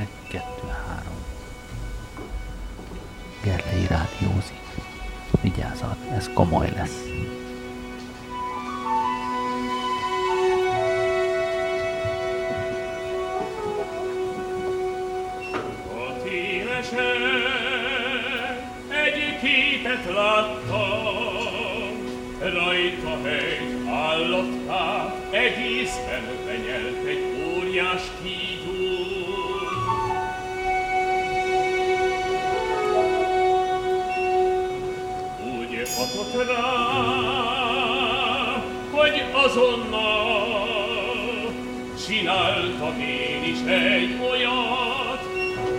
egy, kettő, három. Gerlei rádiózik. Vigyázat, ez komoly lesz. egy képet láttam, rajta egy állatkát, egészben benyelt egy óriás kígyó. Rá, hogy azonnal csináltam én is egy olyat,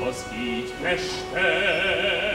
az így festett.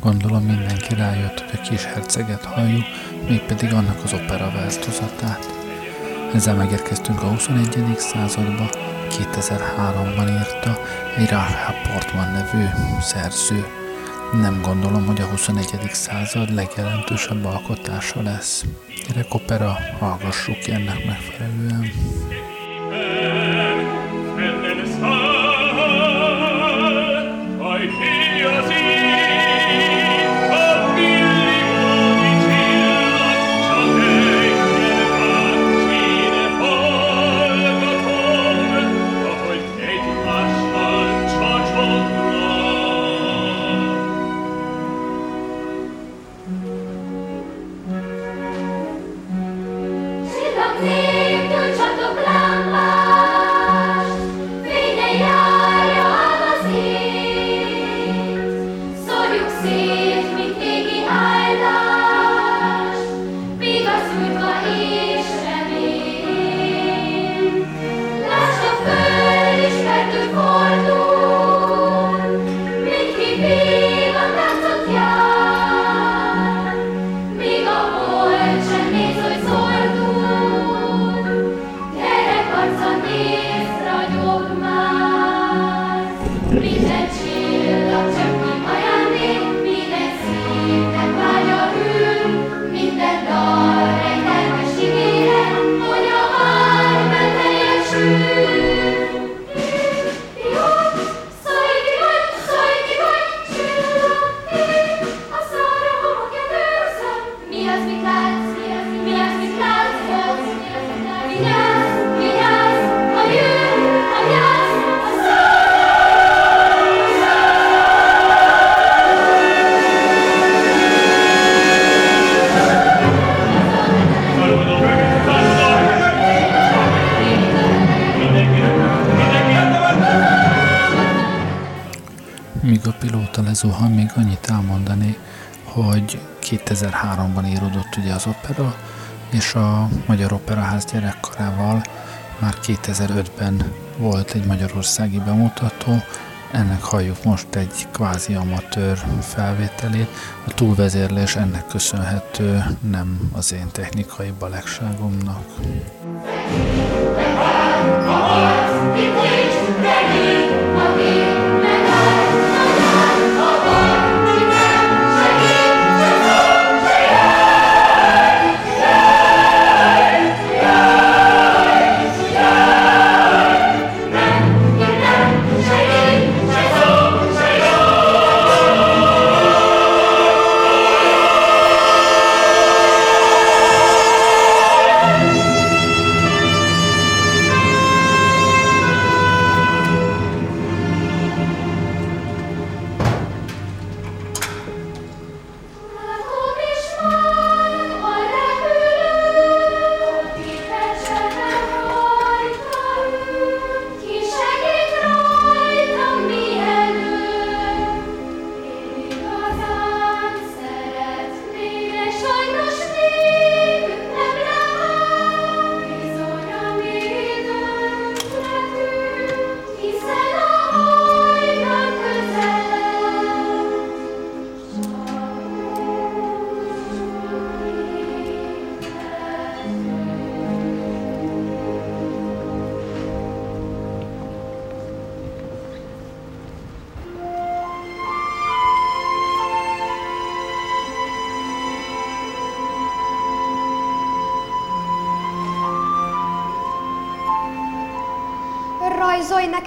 Gondolom mindenki rájött, hogy a kis herceget halljuk, mégpedig annak az opera változatát. Ezzel megérkeztünk a 21. századba, 2003-ban írta egy Rahab Portman nevű szerző. Nem gondolom, hogy a 21. század legjelentősebb alkotása lesz. Gyerek opera, hallgassuk ennek megfelelően. Lezuhan, még annyit elmondani, hogy 2003-ban íródott ugye az opera, és a Magyar Operaház gyerekkarával már 2005-ben volt egy magyarországi bemutató, ennek halljuk most egy kvázi amatőr felvételét. A túlvezérlés ennek köszönhető, nem az én technikai balegságomnak. Csillag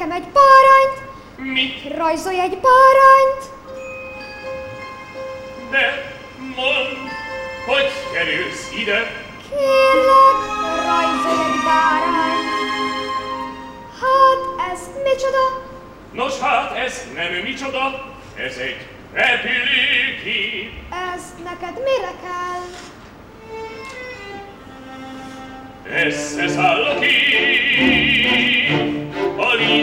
nekem egy bárányt! Mit? Rajzolj egy bárányt! De mondd, hogy kerülsz ide? Kérlek, rajzolj egy bárányt! Hát, ez micsoda? Nos, hát ez nem micsoda, ez egy repülőgép. Ez neked mire kell? Összeszáll a kép, a lé-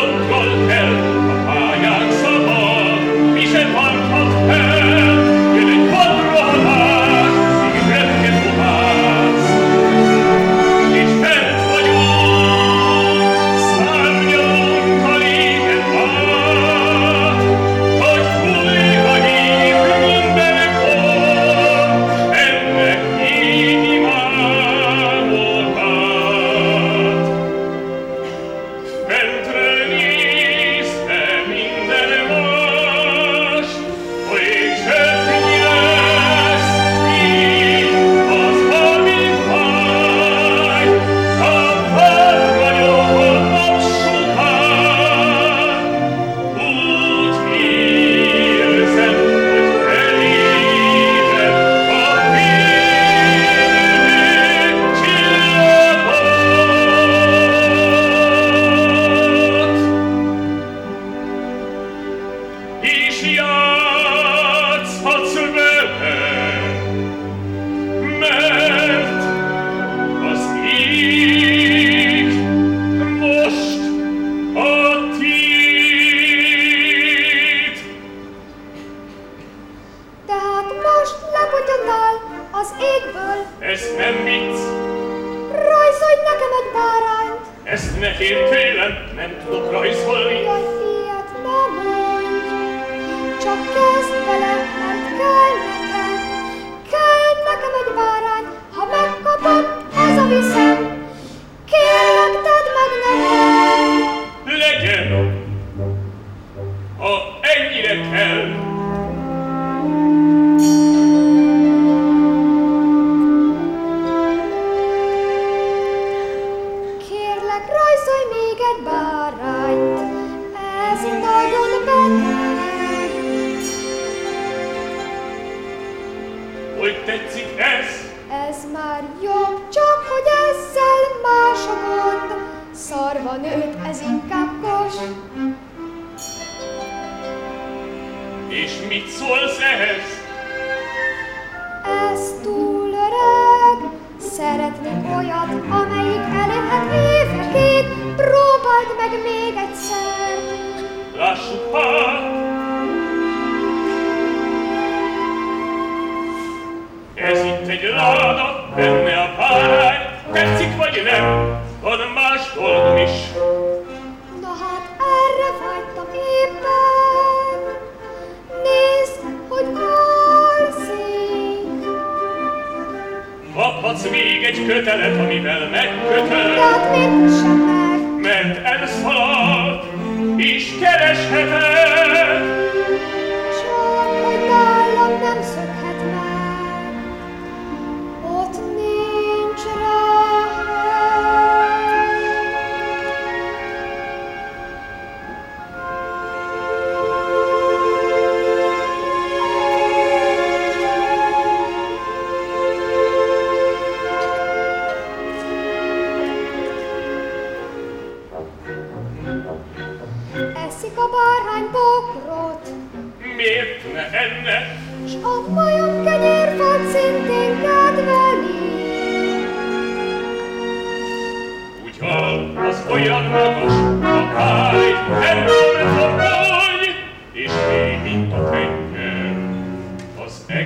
und Gold hält.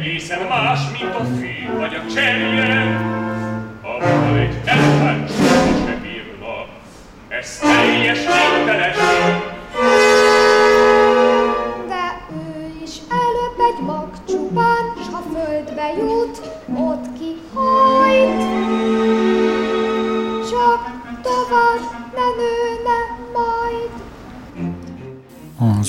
egészen más, mint a fű vagy a cserje. Abban egy elfánt soha se bírna, ez teljes, végteles,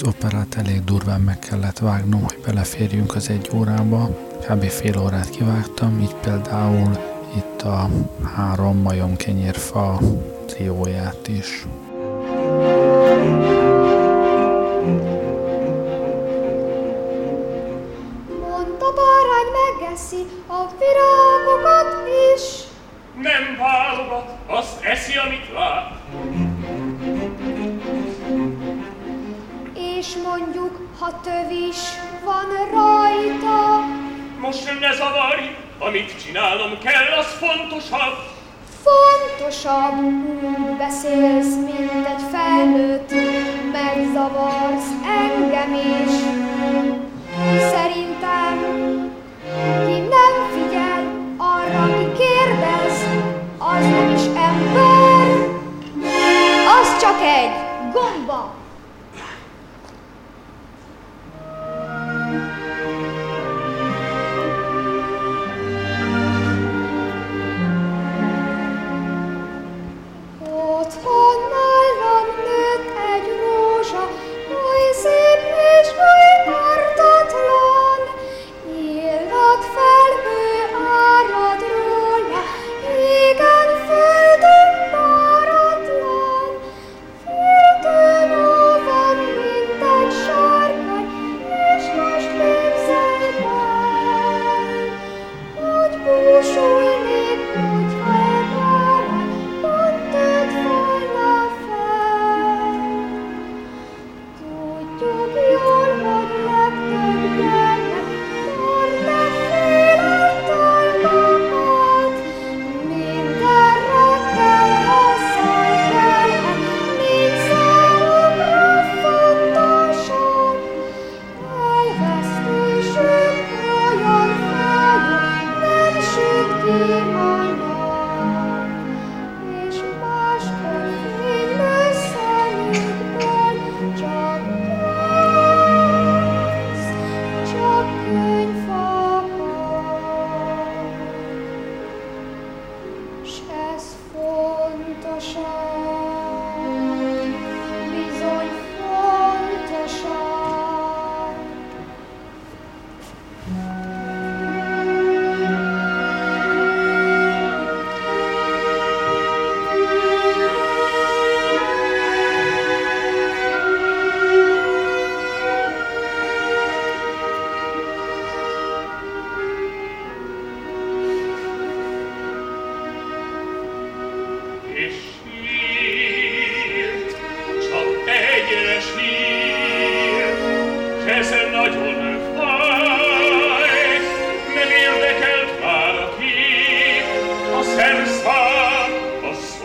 az operát elég durván meg kellett vágnom, hogy beleférjünk az egy órába. Kb. fél órát kivágtam, így például itt a három majom kenyérfa trióját is. thank you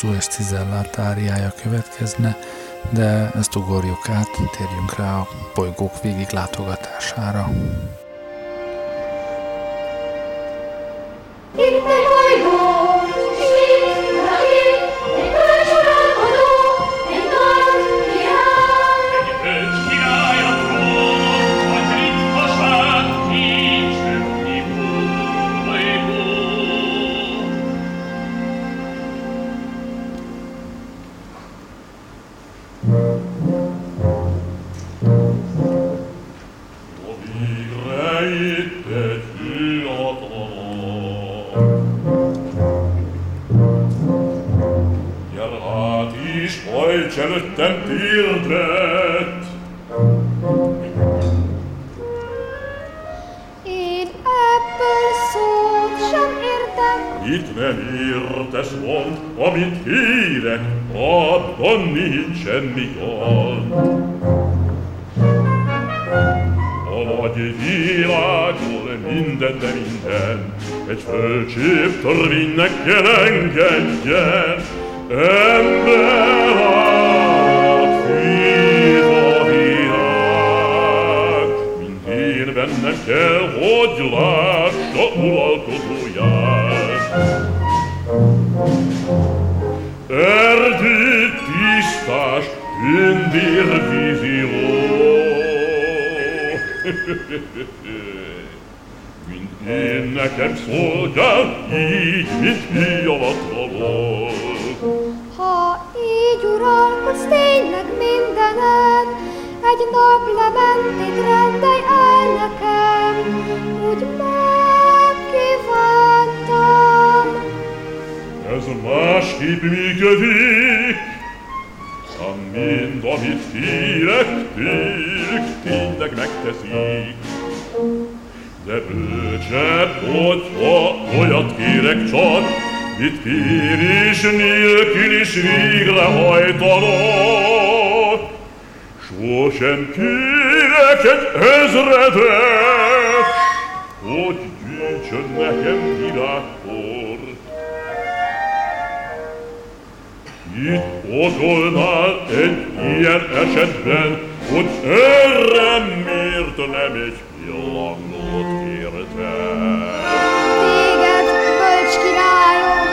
hosszú S10 áriája következne, de ezt ugorjuk át, térjünk rá a bolygók végig látogatására. Itt nem értesz mond, amit hírek, abban nincs semmi gond. A nagy világból minden, de minden, egy fölcsép törvénynek kell engedjen. Ember állat, hív a világ, mint én bennem kell, hogy lássa uralkodóját. Erdő tisztás, tündér vízió. Mint én nekem szolgál, így, mint fiatal volt. ha így uralkodsz tényleg mindenen, egy naplementit rendelj el nekem, úgy megkívántam. Ez másképp működik, a mind, amit kérek tőlük, tényleg megteszik. De bölcsebb, hogyha olyat kérek csak, mit kérés nélkül is végrehajtanak. Sosem kérek egy ezredet, hogy gyűjtsön nekem virágport. Itt okolnál egy ilyen esetben, hogy erre miért nem egy pillanat kértem. Téged, bölcs királyom,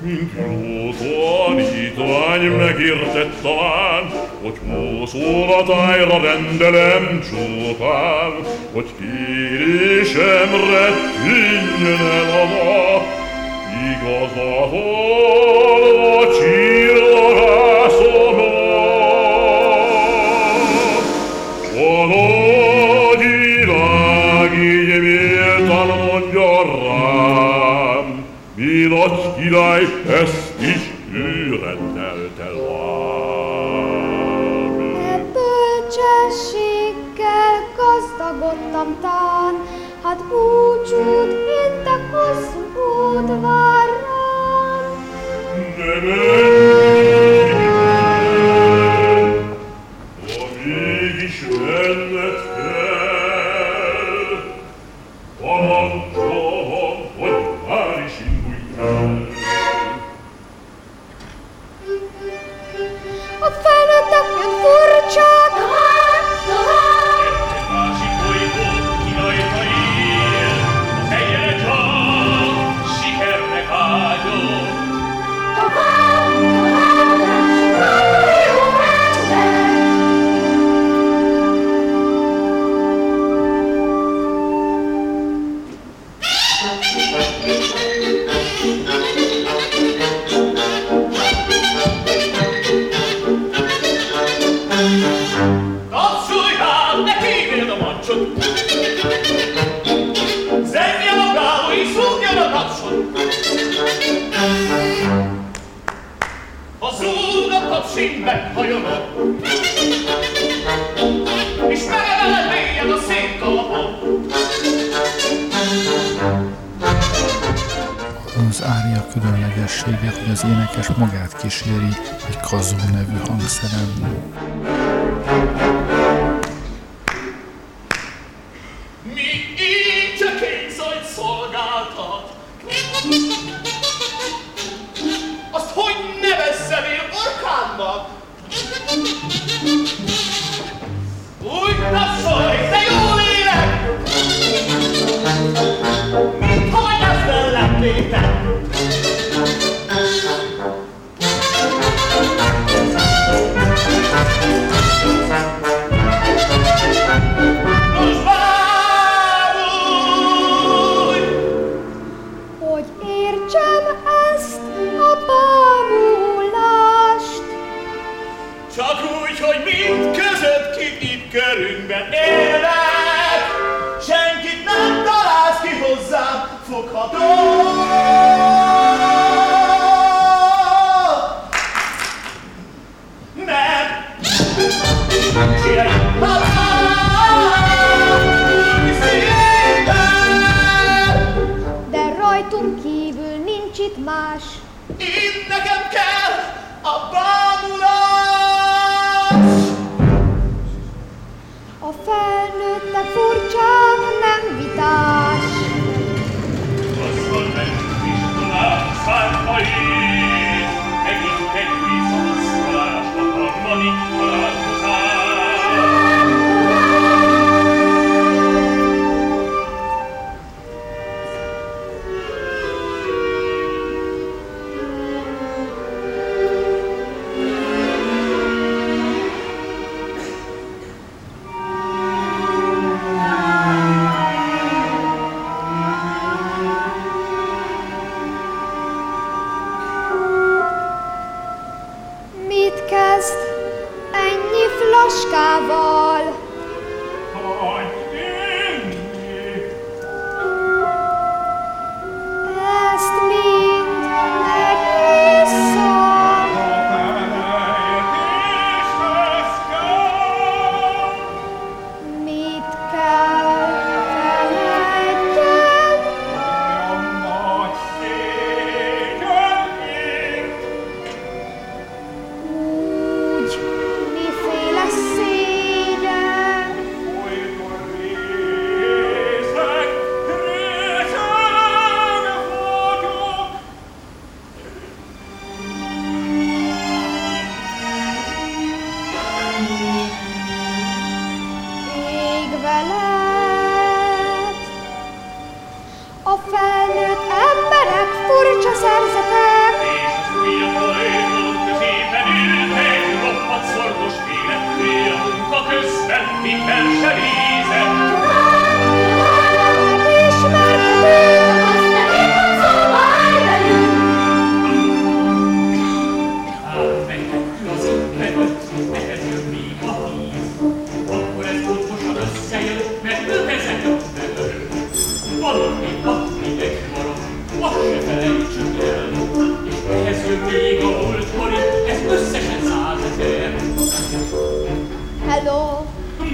Mint jó tanítvány megértett talán, hogy húsz óratájra rendelem csupán, hogy kérésemre tűnjön el a nap, gazdagodtam tán, hát búcsút intek hosszú út vár rám. Amen. Különlegessége, hogy az énekes magát kíséri egy kazó nevű hangszeren.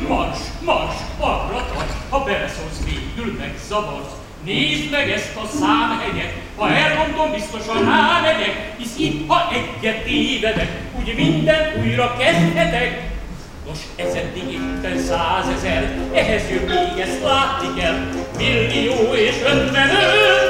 Mars, mars, arra tart, ha beleszólsz végül megzavarsz. Nézd meg ezt a számhegyet, ha elmondom, biztosan rámegyek, hisz itt, ha egyet tévedek, úgy minden újra kezdhetek. Nos, ez eddig itten százezer, ehhez jön még ezt látni kell, millió és ötvenöt,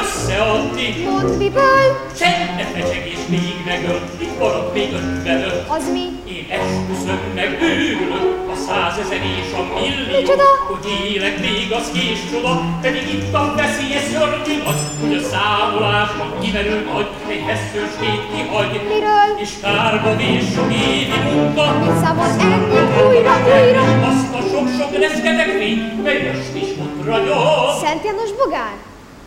összeadni. mondd miből, Sem ne fecseg és még megöl, itt marad még ötvenöt. az mi? Én esküszöm meg őrülök, a százezer és a millió, Micsoda? hogy élek még az kés csoda, pedig itt a veszélyes szörnyű nagy, hogy a számolásban kimerül majd, egy veszős hét kihagy, Miről? és kárba vész sok évi munka. Mit számol ennyit újra, újra? Azt a sok-sok reszketek fény, mely most is ott ragyog, Szent János Bogár?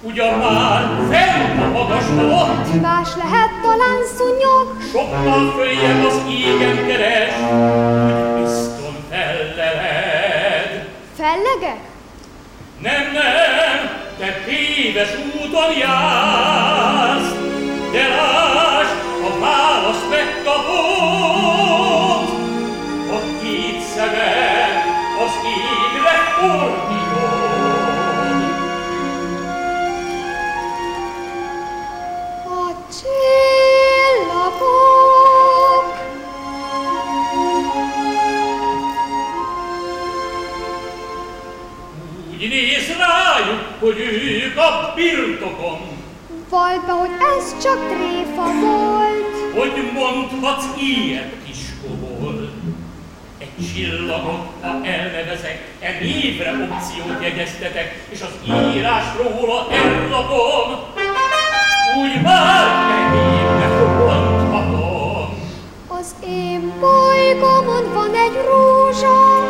Ugyan már fenn a magasban ott, Más lehet talán szúnyog? Sokkal följebb az égen keres, hogy bizton felleled. Fellegek? Nem, nem, te téves úton jársz, de láss, a választ megkapod. Hogy ők a birtokon, Vald be, hogy ez csak tréfa volt. hogy mondhatsz ilyet, kiskobol. Egy csillagot, ha elnevezek, e névre opciót jegyeztetek, és az írás róla ellagom. Úgy már e névre mondhatom. Az én bolygomon van egy rózsa,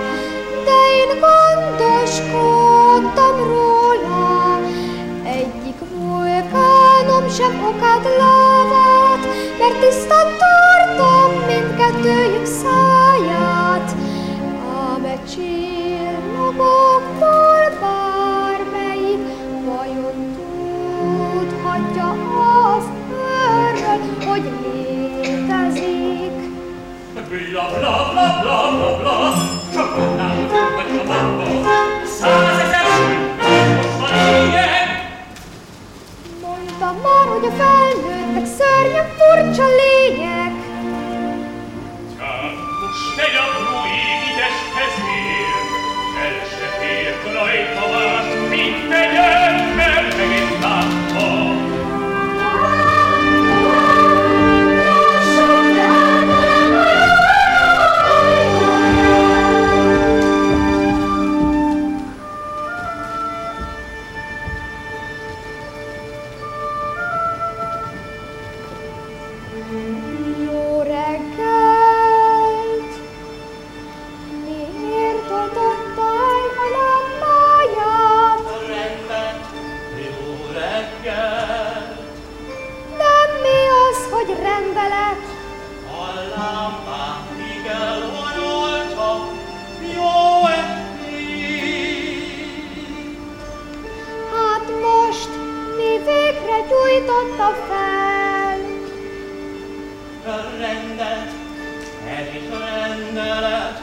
sem okát lávat, mert tisztán tartom mindkettőjük száját. Ám egy csillagokból bármelyik vajon tudhatja az őrről, hogy létezik. Bla bla bla bla bla bla, csak a lábam vagy a bamba, száj! hogy a felnőttek szörnyek, furcsa lények. Csak most egy apró égítes kezér, el se fér Klaj Tamás, mint tegyen. a rendet, el is rendelet,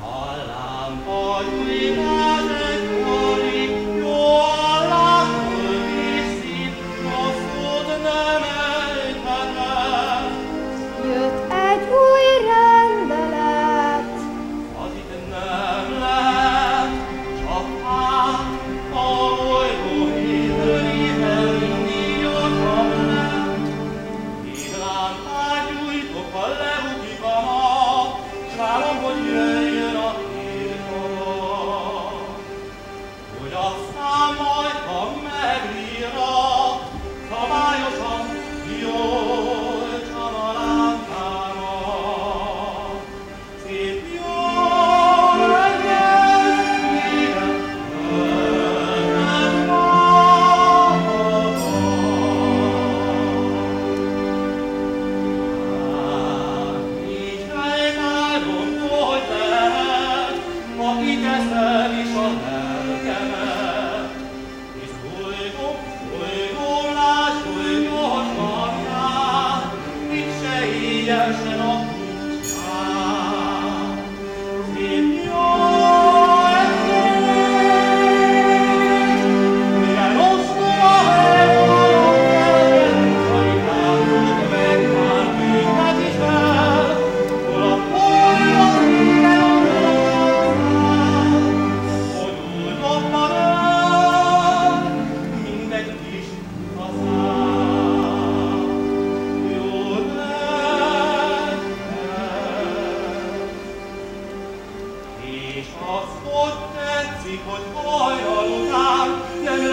hallám, hogy világ. látszik, hogy hajra után, nem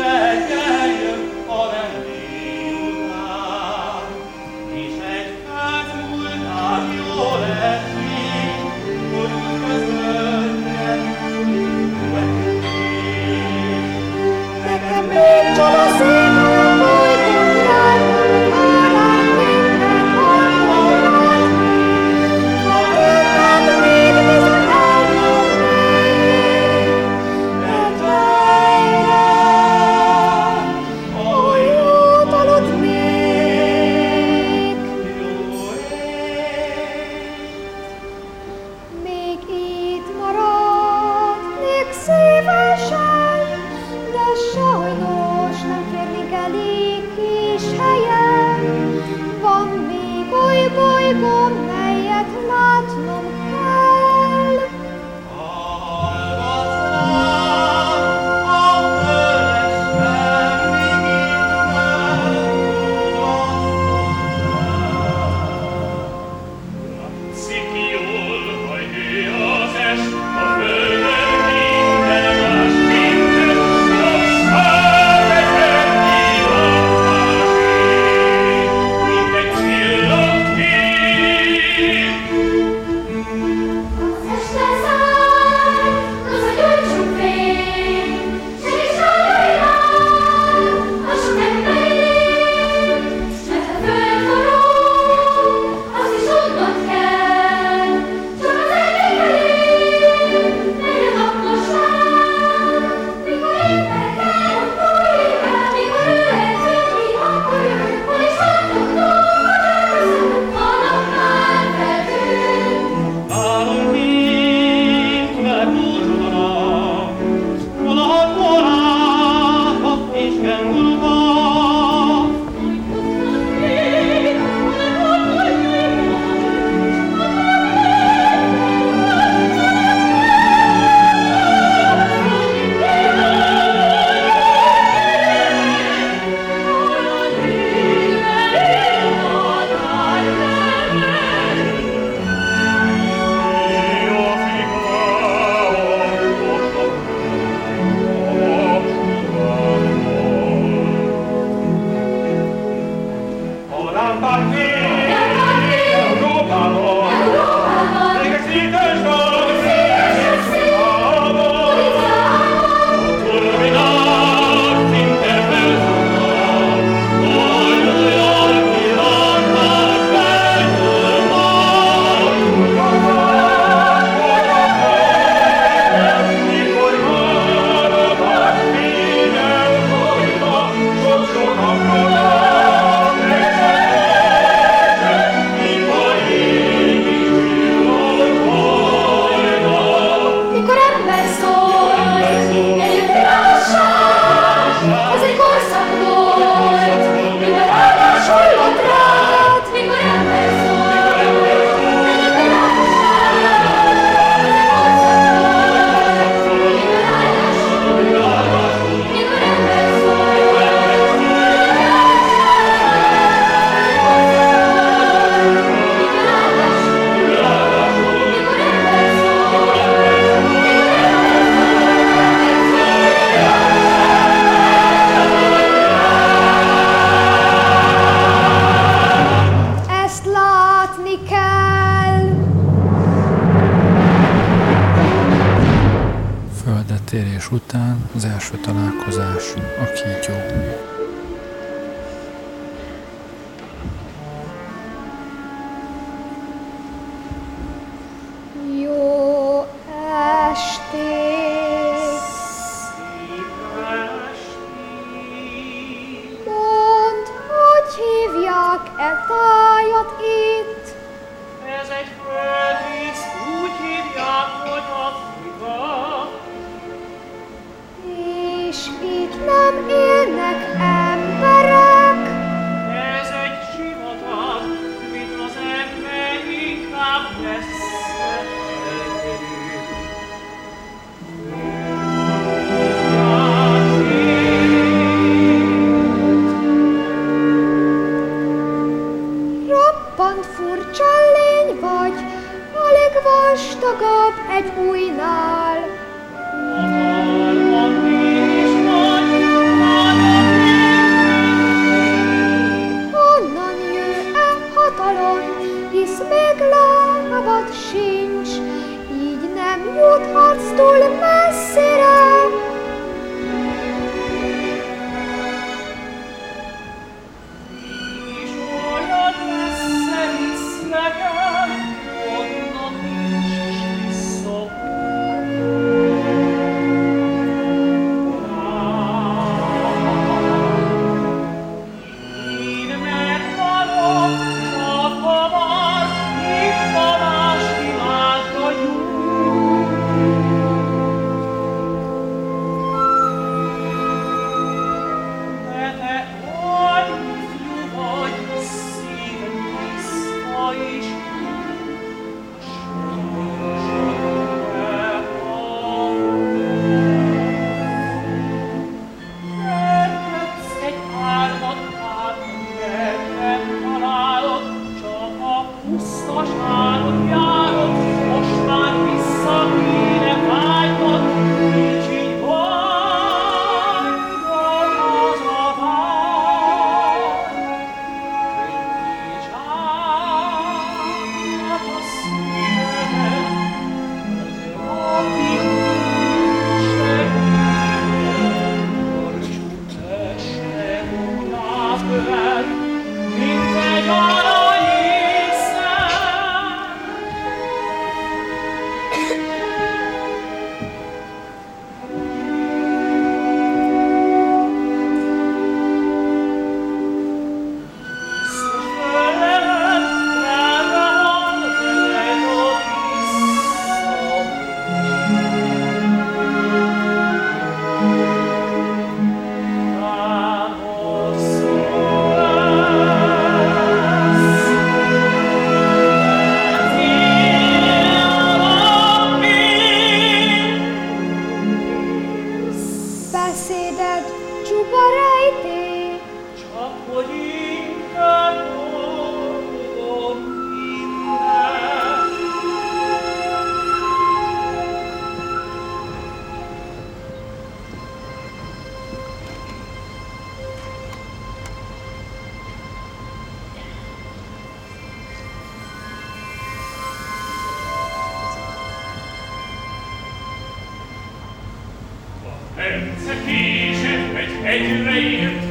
Perce később egy hegyre ért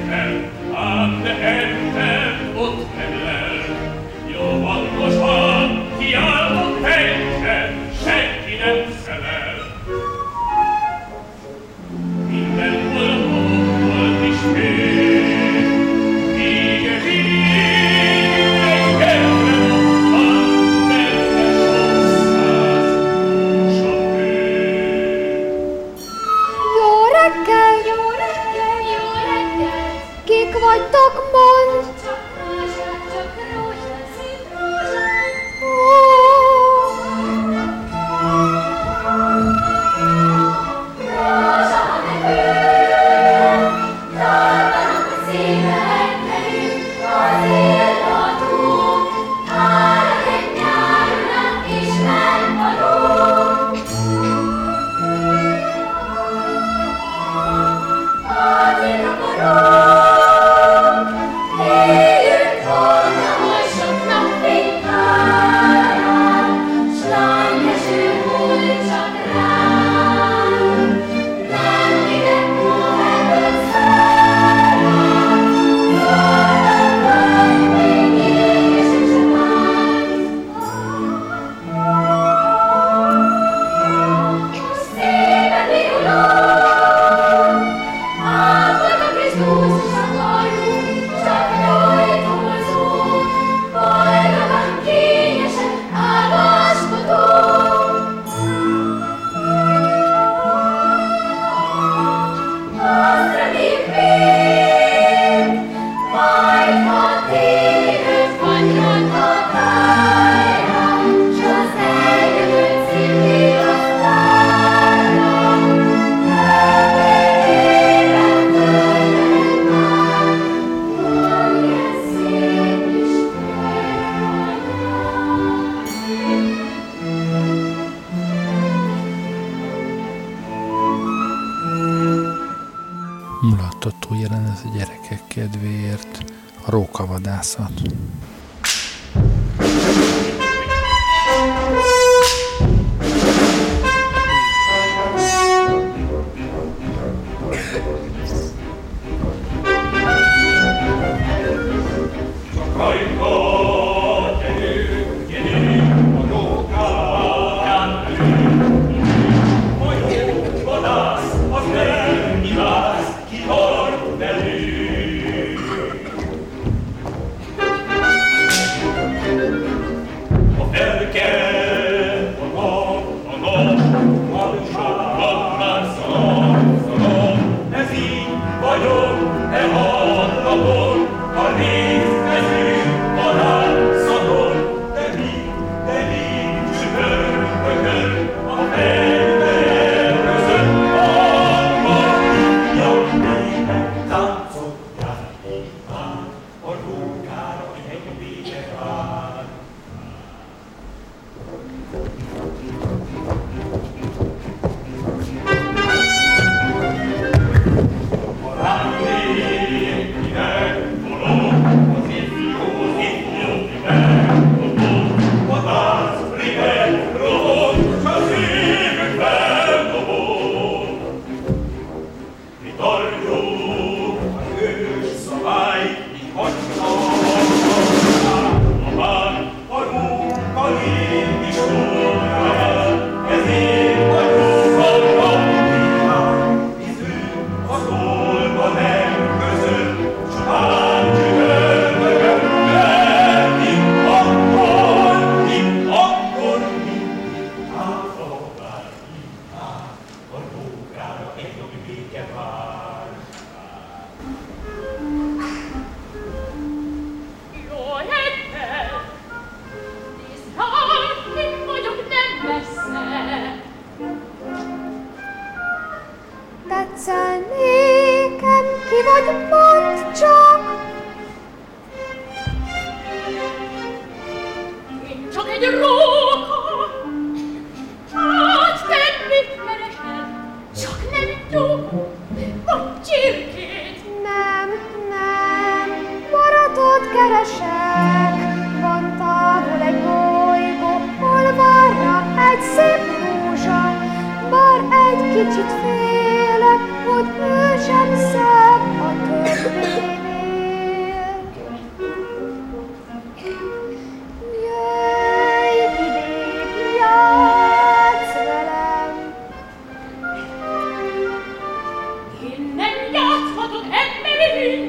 Hey!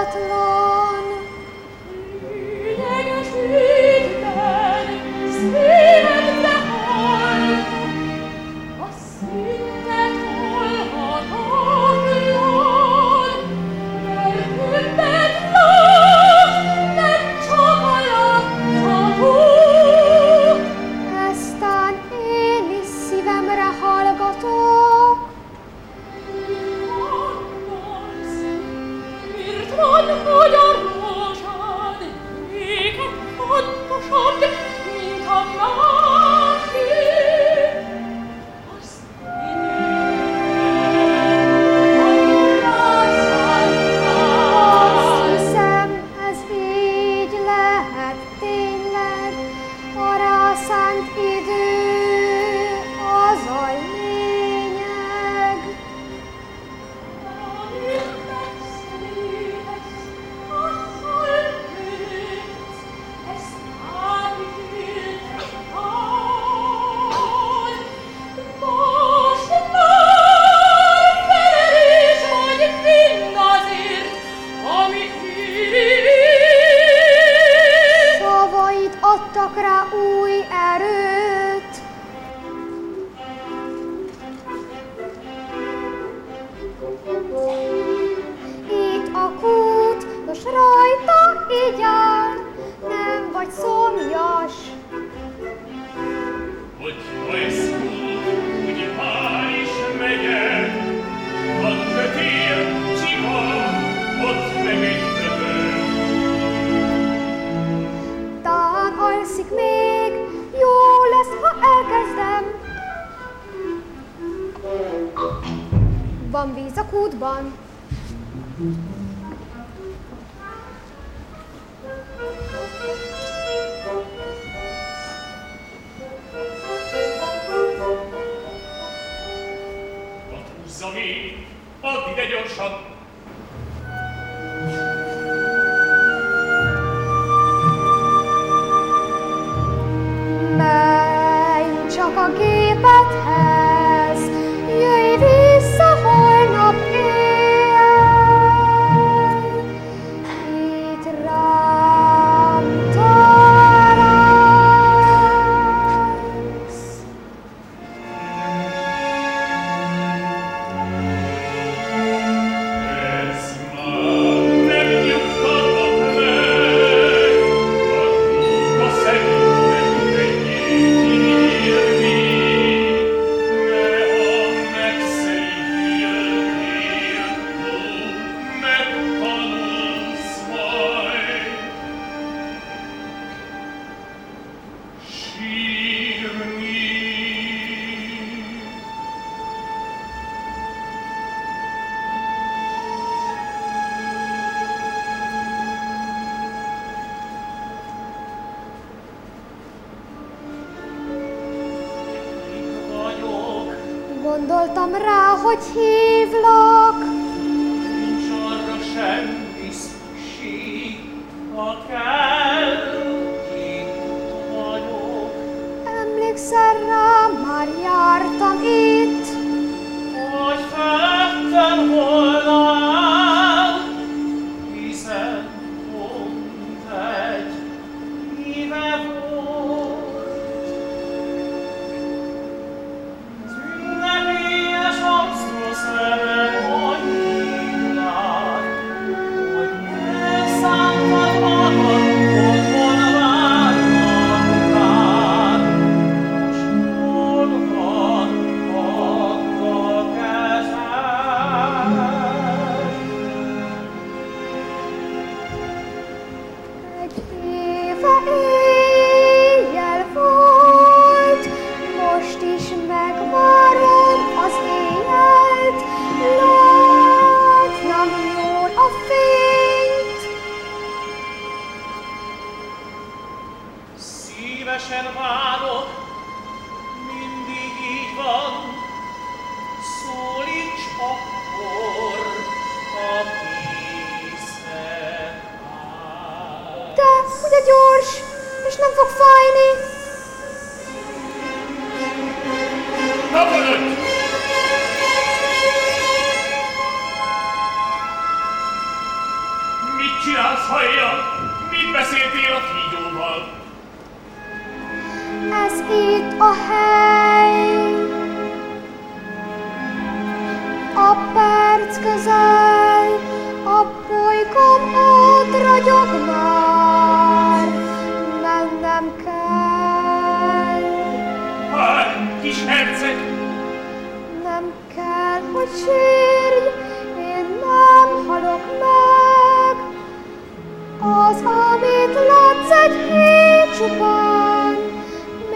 láthatatlan. Bye.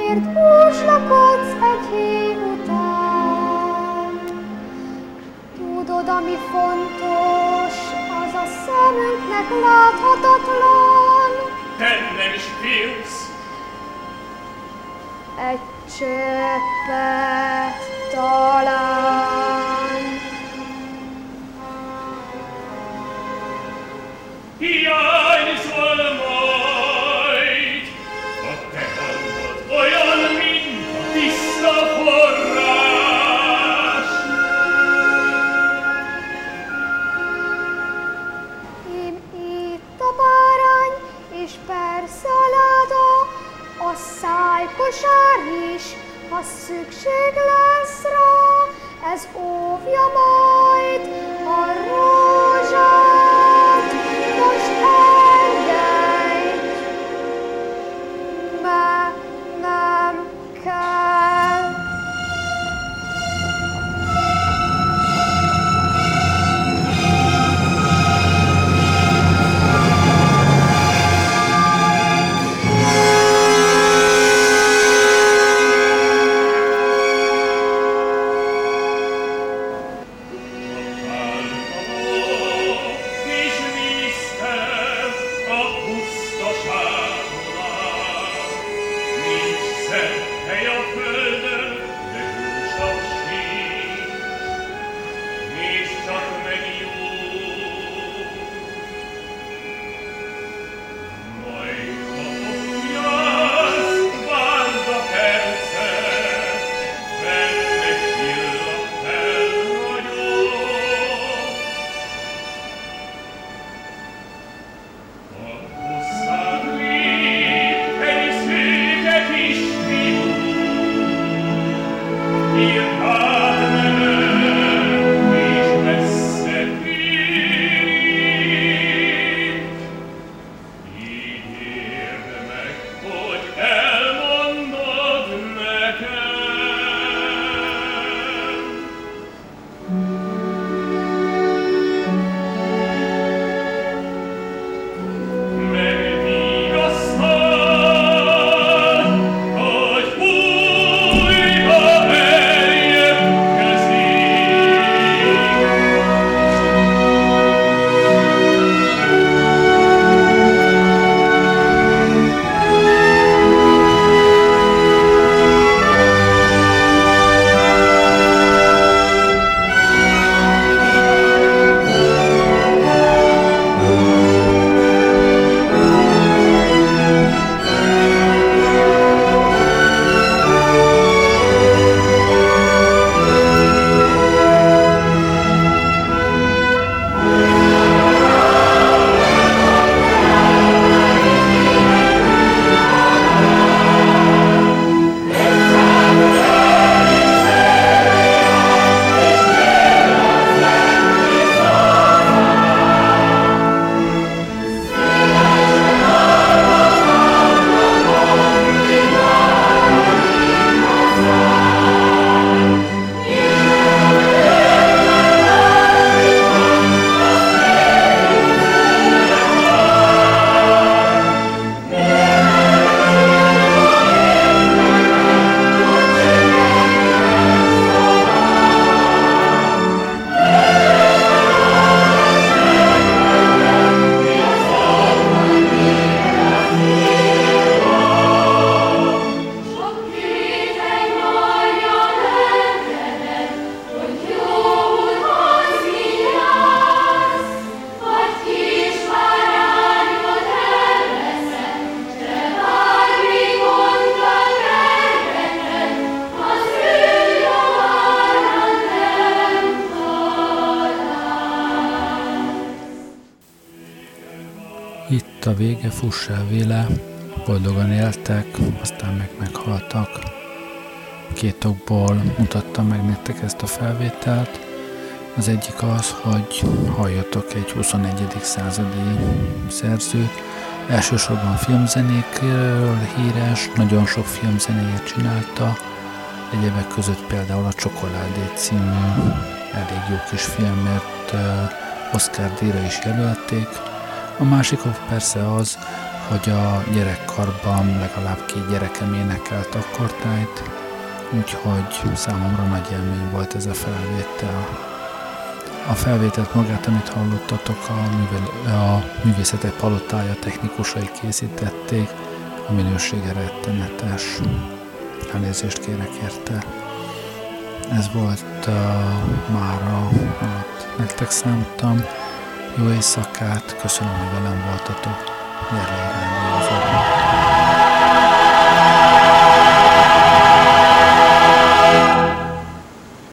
miért húslakodsz egy hív után? Tudod, ami fontos, az a szemünknek láthatatlan. Te nem is félsz? Egy cseppet talán. Jaj, is kosár is, ha szükség lesz rá, ez óvja majd a rózsát. Véle, boldogan éltek, aztán meg meghaltak. Két okból mutattam meg nektek ezt a felvételt. Az egyik az, hogy halljatok egy 21. századi szerzőt, elsősorban filmzenékről híres, nagyon sok filmzenéjét csinálta, egyebek között például a Csokoládé című elég jó kis filmért Oscar díjra is jelölték. A másik persze az, hogy a gyerekkarban legalább két gyerekem énekelt akkortájt, úgyhogy számomra nagy élmény volt ez a felvétel. A felvételt magát, amit hallottatok, a, művel, a művészetek palotája technikusai készítették, a minősége rettenetes. Elnézést kérek érte. Ez volt uh, mára, amit nektek számtam. Jó éjszakát, köszönöm, hogy velem voltatok. 原来如此。